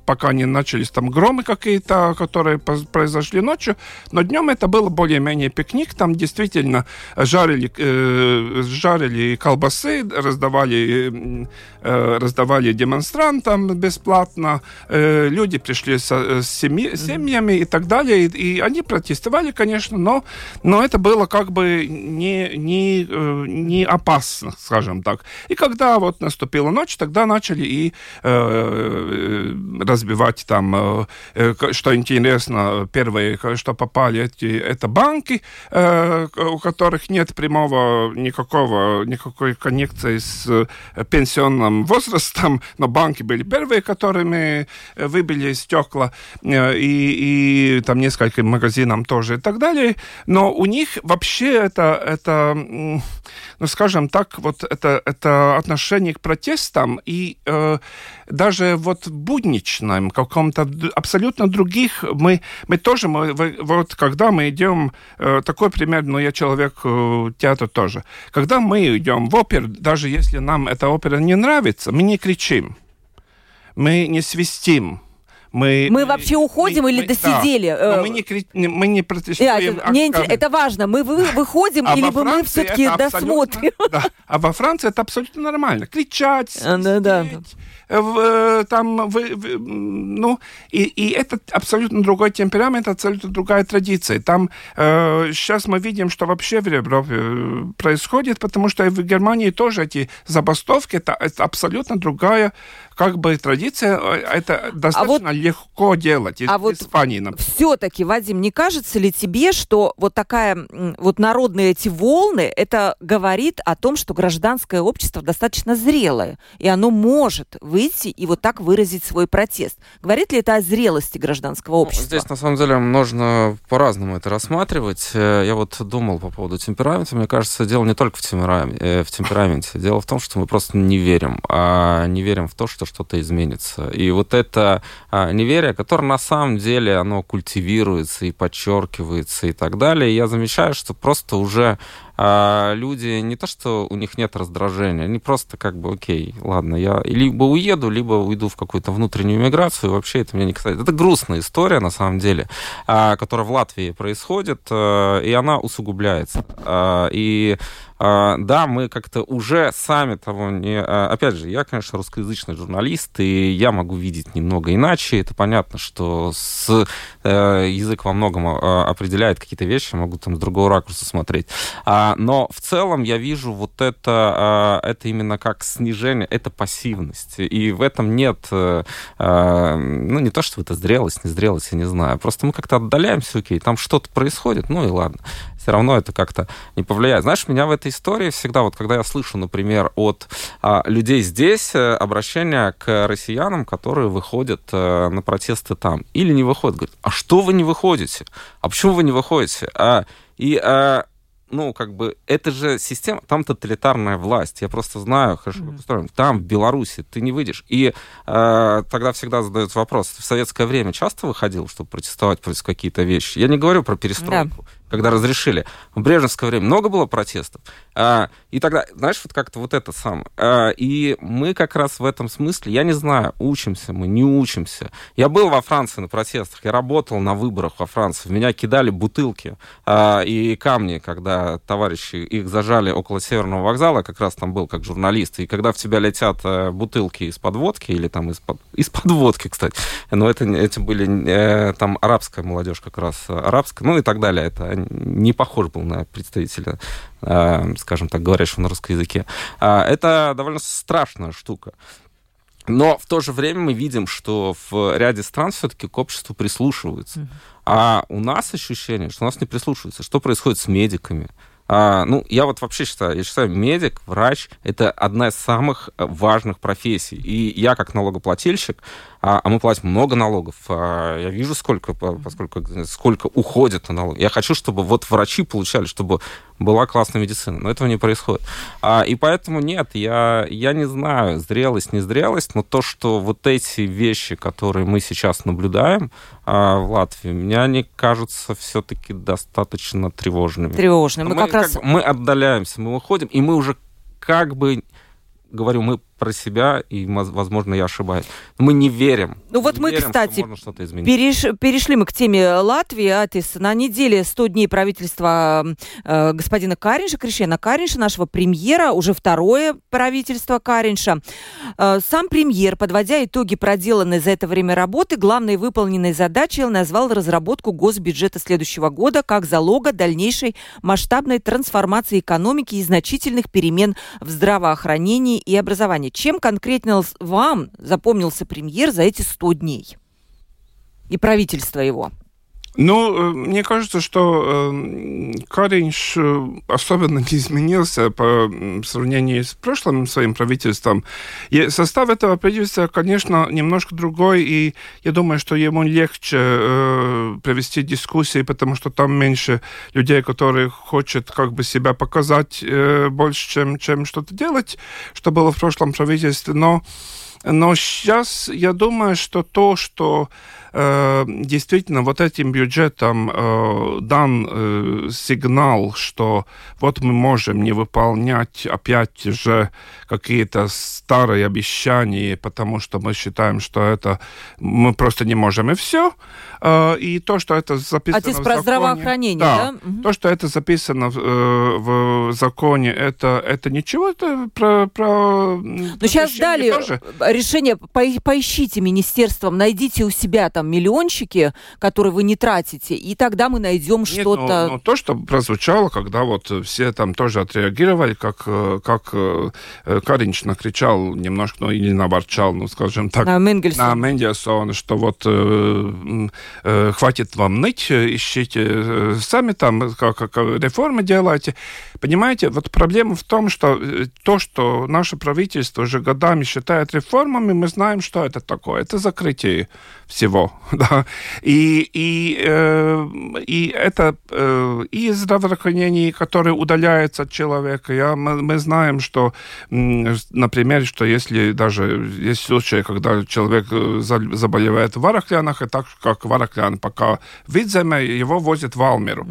Speaker 3: пока не начались там громы какие-то, которые произошли ночью, но днем это было более-менее пикник, там действительно жарили, э, жарили колбасы, раздавали, э, раздавали демонстрантам бесплатно, э, люди пришли со, с семьи, семьями и так далее, и, и они протестовали, конечно, но, но это было как бы не, не, э, не опасно, скажем так. И когда вот наступила ночь, тогда начали и э, разбивать там, э, э, что интересно, первые, что попали эти, это банки, э, у которых нет прямого никакого, никакой коннекции с пенсионным возрастом, (laughs) но банки были первые, которыми выбили стекла, и, и там несколько магазинам тоже и так далее. Но у них вообще это, это ну, скажем так, вот это, это отношение к протестам и даже вот будничном, каком-то абсолютно других, мы, мы тоже, мы, вот когда мы идем, э, такой пример, но я человек э, театра тоже, когда мы идем в опер, даже если нам эта опера не нравится, мы не кричим, мы не свистим,
Speaker 1: мы, мы вообще уходим мы, или мы, досидели?
Speaker 3: Да. мы, не, мы не протестуем.
Speaker 1: Это, мне это важно. Мы вы, выходим, а или мы все-таки досмотрим?
Speaker 3: Да. А во Франции это абсолютно нормально. Кричать, а, да, да. В, э, там, в, в, ну, и, и это абсолютно другой темперамент, абсолютно другая традиция. Там э, сейчас мы видим, что вообще в Европе э, происходит, потому что в Германии тоже эти забастовки, это, это абсолютно другая как бы традиция, э, это достаточно а вот, легко делать.
Speaker 1: А вот Испании, все-таки, Вадим, не кажется ли тебе, что вот такая вот народные эти волны, это говорит о том, что гражданское общество достаточно зрелое, и оно может выйти и вот так выразить свой протест. Говорит ли это о зрелости гражданского ну, общества?
Speaker 2: Ну, здесь, на самом деле, можно по-разному это рассматривать. Э, я вот думал по поводу темперамента. Мне кажется, дело не только в темпераменте. Э, в темпераменте. Дело в том, что мы просто не верим. А не верим в то, что что-то изменится. И вот это а, неверие, которое на самом деле, оно культивируется и подчеркивается и так далее, я замечаю, что просто уже а люди не то, что у них нет раздражения, они просто как бы, окей, ладно, я либо уеду, либо уйду в какую-то внутреннюю миграцию, вообще это меня не касается. Это грустная история, на самом деле, а, которая в Латвии происходит, а, и она усугубляется. А, и да, мы как-то уже сами того не... Опять же, я, конечно, русскоязычный журналист, и я могу видеть немного иначе. Это понятно, что с... Э, язык во многом определяет какие-то вещи, могу там с другого ракурса смотреть. А, но в целом я вижу вот это, а, это именно как снижение, это пассивность. И в этом нет, э, а, ну, не то, что это зрелость, не зрелость, я не знаю. Просто мы как-то отдаляемся, окей, там что-то происходит, ну и ладно. Все равно это как-то не повлияет. Знаешь, меня в этой истории всегда, вот когда я слышу, например, от а, людей здесь э, обращение к россиянам, которые выходят а, на протесты там, или не выходят, говорят, а что вы не выходите? А почему вы не выходите? А, и а, ну, как бы, это же система, там тоталитарная власть. Я просто знаю, хорошо, как устроен. Там, в Беларуси, ты не выйдешь. И э, тогда всегда задают вопрос, в советское время часто выходил, чтобы протестовать против какие-то вещи? Я не говорю про перестройку. Да. Когда разрешили. В Брежневское время много было протестов. А, и тогда, знаешь, вот как-то вот это самое. А, и мы как раз в этом смысле, я не знаю, учимся мы, не учимся. Я был во Франции на протестах, я работал на выборах во Франции. В меня кидали бутылки а, и камни, когда товарищи их зажали около Северного вокзала, как раз там был как журналист. И когда в тебя летят а, бутылки из-под водки, или там из-под из-под водки, кстати, но это, эти были э, там арабская молодежь как раз, арабская, ну и так далее. Это не похож был на представителя Э, скажем так, говорящего на русском языке. А, это довольно страшная штука. Но в то же время мы видим, что в ряде стран все-таки к обществу прислушиваются. Mm-hmm. А у нас ощущение, что у нас не прислушиваются. Что происходит с медиками? А, ну, я вот вообще считаю, я считаю, медик, врач — это одна из самых важных профессий. И я, как налогоплательщик, а, а мы платим много налогов. А, я вижу, сколько, поскольку, сколько уходит на налоги. Я хочу, чтобы вот врачи получали, чтобы была классная медицина. Но этого не происходит. А, и поэтому нет, я, я не знаю, зрелость, не зрелость, но то, что вот эти вещи, которые мы сейчас наблюдаем а, в Латвии, мне они кажутся все-таки достаточно тревожными.
Speaker 1: Тревожными. Мы, мы как, как раз...
Speaker 2: Бы, мы отдаляемся, мы выходим, и мы уже как бы говорю, мы про себя, и, возможно, я ошибаюсь. Мы не верим.
Speaker 1: Ну вот мы, верим, кстати, переш, перешли мы к теме Латвии, Атис. На неделе 100 дней правительства э, господина Каринша, Кришена Каринша, нашего премьера, уже второе правительство Каринша. Э, сам премьер, подводя итоги проделанной за это время работы, главной выполненной задачей назвал разработку госбюджета следующего года как залога дальнейшей масштабной трансформации экономики и значительных перемен в здравоохранении и образовании. Чем конкретно вам запомнился премьер за эти 100 дней? И правительство его?
Speaker 3: Ну, э, мне кажется, что э, Каринш э, особенно не изменился по сравнению с прошлым своим правительством. И состав этого правительства, конечно, немножко другой, и я думаю, что ему легче э, провести дискуссии, потому что там меньше людей, которые хотят как бы себя показать больше, чем, чем что-то делать, что было в прошлом правительстве. Но, но сейчас я думаю, что то, что Э, действительно вот этим бюджетом э, дан э, сигнал, что вот мы можем не выполнять опять же какие-то старые обещания, потому что мы считаем, что это мы просто не можем и все. И то, что это записано
Speaker 1: а в законе... здравоохранение, да?
Speaker 3: да? То, что это записано в, в законе, это, это ничего, это про... про
Speaker 1: Но сейчас дали тоже. Решение, поищите министерством, найдите у себя там миллиончики, которые вы не тратите, и тогда мы найдем ну, что-то...
Speaker 3: Ну, ну, то, что прозвучало, когда вот все там тоже отреагировали, как, э, как э, Каринч накричал немножко, ну, или наворчал, ну, скажем так,
Speaker 1: на Менгельсона,
Speaker 3: на что вот э, э, хватит вам ныть, ищите э, сами там, как, как реформы делайте. Понимаете, вот проблема в том, что то, что наше правительство уже годами считает реформами, мы знаем, что это такое. Это закрытие всего. (laughs) Да? И, и, э, и это э, и здравоохранение, которое удаляется от человека. Я, мы, мы знаем, что, например, что если даже есть случаи, когда человек э, заболевает в Вараклянах, и так как Вараклян пока в Видземе, его возят в Алмеру.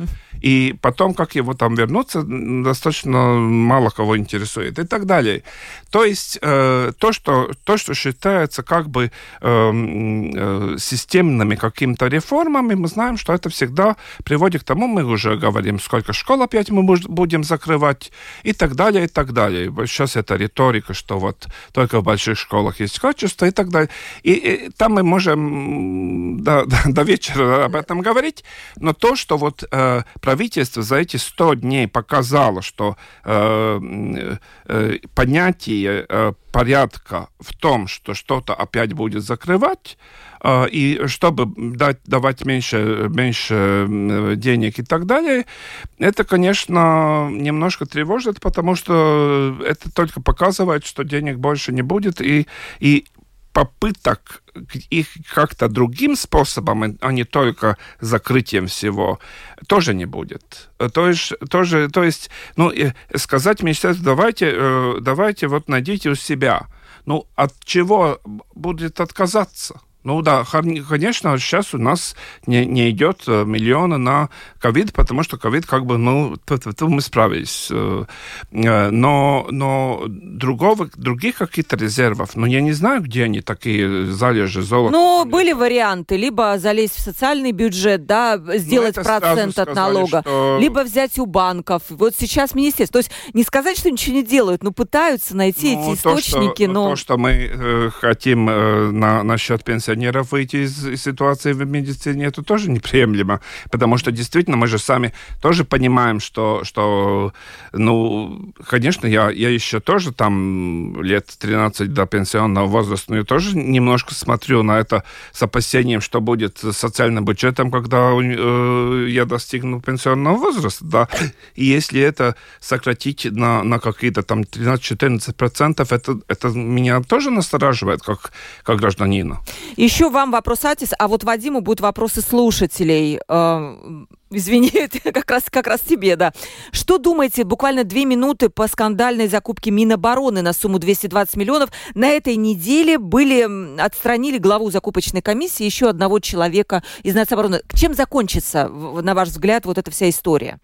Speaker 3: И потом, как его там вернуться, достаточно мало кого интересует и так далее. То есть э, то, что, то, что считается как бы эм, э, системными какими-то реформами, мы знаем, что это всегда приводит к тому, мы уже говорим, сколько школ опять мы будем закрывать и так далее, и так далее. Сейчас это риторика, что вот только в больших школах есть качество и так далее. И, и там мы можем до, до, (laughs) до вечера об этом говорить, но то, что вот э, правительство за эти 100 дней показало, что э, э, понятие э, порядка в том, что что-то опять будет закрывать, э, и чтобы дать, давать меньше, меньше денег и так далее, это, конечно, немножко тревожит, потому что это только показывает, что денег больше не будет, и, и попыток их как-то другим способом, а не только закрытием всего, тоже не будет. То есть, тоже, то есть ну, сказать министерству, давайте, э, давайте вот найдите у себя. Ну, от чего будет отказаться? Ну да, конечно, сейчас у нас не, не идет э, миллионы на ковид, потому что ковид как бы, ну, мы справились. Э, э, но, но другого, других каких-то резервов, ну, я не знаю, где они такие залежи золота.
Speaker 1: Ну, были варианты, либо залезть в социальный бюджет, да, сделать ну, процент от налога, что... либо взять у банков. Вот сейчас министерство, то есть не сказать, что ничего не делают, но пытаются найти ну, эти источники,
Speaker 3: то, что,
Speaker 1: но...
Speaker 3: То, что мы э, хотим э, на, насчет пенсии пенсионеров выйти из, ситуации в медицине, это тоже неприемлемо, потому что действительно мы же сами тоже понимаем, что, что ну, конечно, я, я еще тоже там лет 13 до пенсионного возраста, но я тоже немножко смотрю на это с опасением, что будет с социальным бюджетом, когда э, я достигну пенсионного возраста, да, и если это сократить на, на какие-то там 13-14%, это, это меня тоже настораживает, как, как гражданина.
Speaker 1: Еще вам вопрос, Атис, а вот Вадиму будут вопросы слушателей. Э, извини, (laughs) как раз, как раз тебе, да. Что думаете, буквально две минуты по скандальной закупке Минобороны на сумму 220 миллионов. На этой неделе были, отстранили главу закупочной комиссии еще одного человека из нацобороны. Чем закончится, на ваш взгляд, вот эта вся история?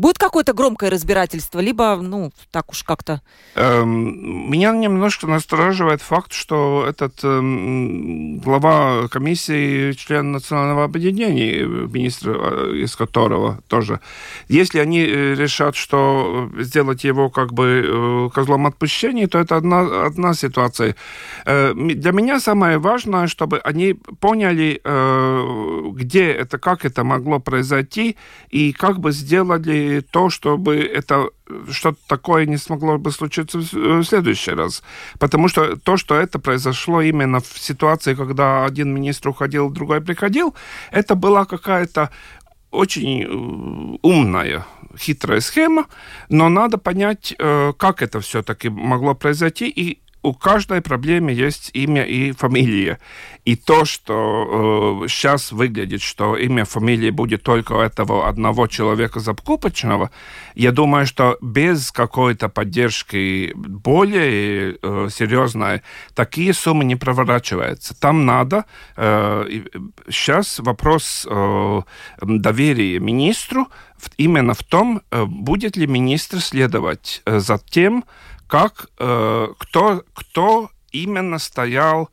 Speaker 1: Будет какое-то громкое разбирательство, либо, ну, так уж как-то...
Speaker 3: Эм, меня немножко настораживает факт, что этот эм, глава комиссии, член национального объединения, министр э, из которого тоже, если они э, решат, что сделать его как бы э, козлом отпущения, то это одна, одна ситуация. Э, для меня самое важное, чтобы они поняли, э, где это, как это могло произойти, и как бы сделали то, чтобы это что-то такое не смогло бы случиться в следующий раз. Потому что то, что это произошло именно в ситуации, когда один министр уходил, другой приходил, это была какая-то очень э, умная, хитрая схема, но надо понять, э, как это все-таки могло произойти и у каждой проблемы есть имя и фамилия. И то, что э, сейчас выглядит, что имя, фамилия будет только у этого одного человека закупочного, я думаю, что без какой-то поддержки более э, серьезной такие суммы не проворачиваются. Там надо э, сейчас вопрос э, доверия министру именно в том, э, будет ли министр следовать э, за тем, как, э, кто, кто именно стоял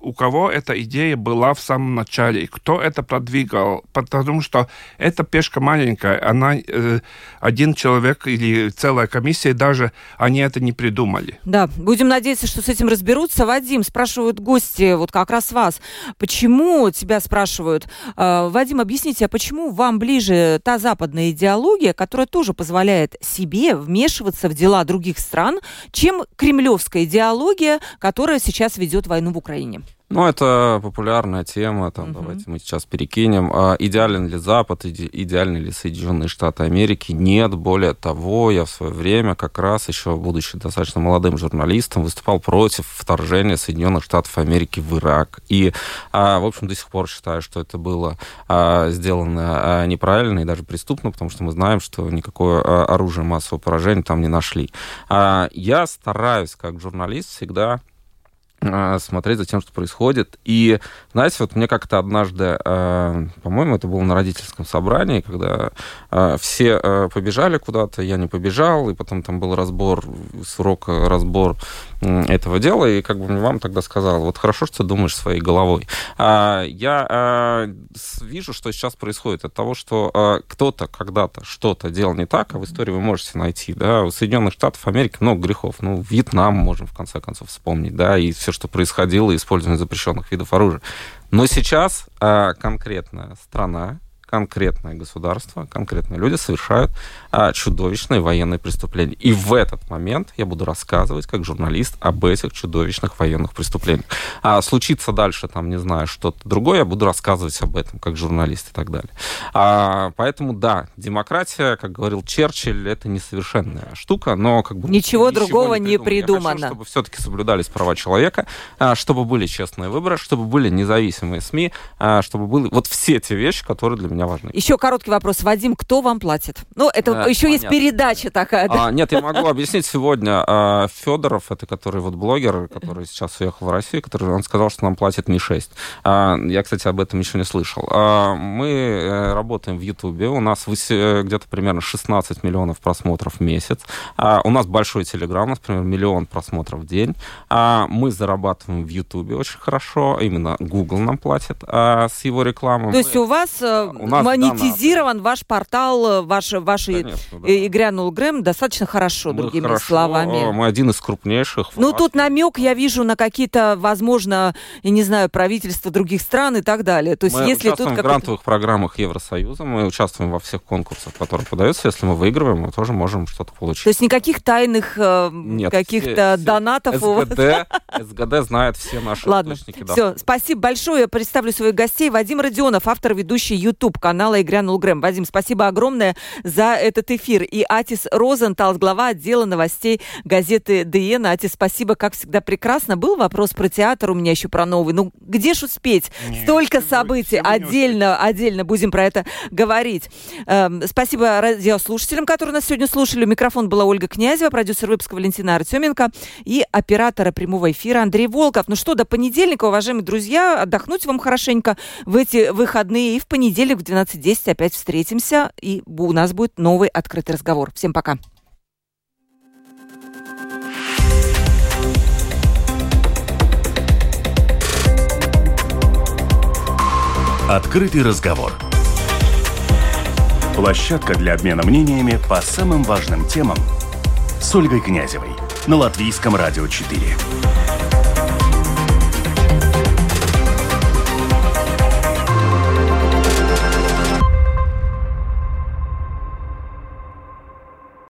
Speaker 3: у кого эта идея была в самом начале, кто это продвигал, потому что эта пешка маленькая, она э, один человек или целая комиссия даже они это не придумали.
Speaker 1: Да, будем надеяться, что с этим разберутся. Вадим, спрашивают гости, вот как раз вас, почему тебя спрашивают, э, Вадим, объясните, а почему вам ближе та западная идеология, которая тоже позволяет себе вмешиваться в дела других стран, чем кремлевская идеология, которая сейчас ведет войну в Украине?
Speaker 2: Ну, это популярная тема, там, угу. давайте мы сейчас перекинем. А идеален ли Запад, иде, идеальны ли Соединенные Штаты Америки? Нет, более того, я в свое время, как раз еще будучи достаточно молодым журналистом, выступал против вторжения Соединенных Штатов Америки в Ирак. И, а, в общем, до сих пор считаю, что это было а, сделано а, неправильно и даже преступно, потому что мы знаем, что никакое а, оружие массового поражения там не нашли. А, я стараюсь, как журналист, всегда смотреть за тем, что происходит. И, знаете, вот мне как-то однажды, а, по-моему, это было на родительском собрании, когда а, все побежали куда-то, я не побежал, и потом там был разбор, с урока разбор этого дела, и как бы вам тогда сказал, вот хорошо, что ты думаешь своей головой. Я вижу, что сейчас происходит от того, что кто-то когда-то что-то делал не так, а в истории вы можете найти, да, у Соединенных Штатов Америки много грехов, ну, Вьетнам можем в конце концов вспомнить, да, и все, что происходило, использование запрещенных видов оружия. Но сейчас а, конкретная страна, конкретное государство, конкретные люди совершают а, чудовищные военные преступления. И в этот момент я буду рассказывать, как журналист, об этих чудовищных военных преступлениях. А случится дальше, там, не знаю, что-то другое, я буду рассказывать об этом, как журналист и так далее. А, поэтому, да, демократия, как говорил Черчилль, это несовершенная штука, но как бы...
Speaker 1: Ничего, ничего другого не, не придумано. Я хочу,
Speaker 2: чтобы все-таки соблюдались права человека, а, чтобы были честные выборы, чтобы были независимые СМИ, а, чтобы были вот все те вещи, которые для меня меня важны.
Speaker 1: Еще короткий вопрос. Вадим, кто вам платит? Ну, это
Speaker 2: Э,
Speaker 1: еще есть
Speaker 2: понятно.
Speaker 1: передача такая. да?
Speaker 2: А, нет, я могу объяснить сегодня. А, Федоров, это который вот блогер, который сейчас уехал в Россию, который он сказал, что нам платит Ми-6. А, я, кстати, об этом еще не слышал. А, мы э, работаем в Ютубе. У нас э, где-то примерно 16 миллионов просмотров в месяц. А, у нас большой Телеграм, например, миллион просмотров в день. А, мы зарабатываем в Ютубе очень хорошо. Именно Google нам платит а, с его рекламой.
Speaker 1: То есть у вас, э,
Speaker 2: у нас
Speaker 1: монетизирован ваш портал, э, ваш, ваши
Speaker 2: Конечно, да.
Speaker 1: и, грянул Грэм достаточно хорошо,
Speaker 2: Мы
Speaker 1: другими
Speaker 2: хорошо,
Speaker 1: словами.
Speaker 2: Мы один из крупнейших.
Speaker 1: Ну, тут намек я вижу на какие-то, возможно, я не знаю, правительства других стран и так далее. То есть,
Speaker 2: мы
Speaker 1: если тут
Speaker 2: в грантовых программах Евросоюза, мы участвуем во всех конкурсах, которые подаются. Если мы выигрываем, мы тоже можем что-то получить.
Speaker 1: То есть никаких тайных э, каких-то
Speaker 2: все- все-
Speaker 1: донатов у вас?
Speaker 2: СГД, СГД знает все наши
Speaker 1: Ладно,
Speaker 2: источники
Speaker 1: все,
Speaker 2: дохода.
Speaker 1: спасибо большое. Я представлю своих гостей. Вадим Родионов, автор, ведущий YouTube канала «И грянул Грэм». Вадим, спасибо огромное за этот эфир. И Атис Розентал, глава отдела новостей газеты ДН. Атис, спасибо, как всегда, прекрасно. Был вопрос про театр у меня еще про новый. Ну, где ж успеть?
Speaker 3: Нет,
Speaker 1: Столько событий. Отдельно, отдельно будем про это говорить. Эм, спасибо радиослушателям, которые нас сегодня слушали. У микрофона была Ольга Князева, продюсер выпуска Валентина Артеменко и оператора прямого эфира Андрей Волков. Ну что, до понедельника, уважаемые друзья, отдохнуть вам хорошенько в эти выходные. И в понедельник в 12.10 опять встретимся, и у нас будет новый открытый разговор. Всем пока.
Speaker 4: Открытый разговор. Площадка для обмена мнениями по самым важным темам с Ольгой Князевой на Латвийском радио 4.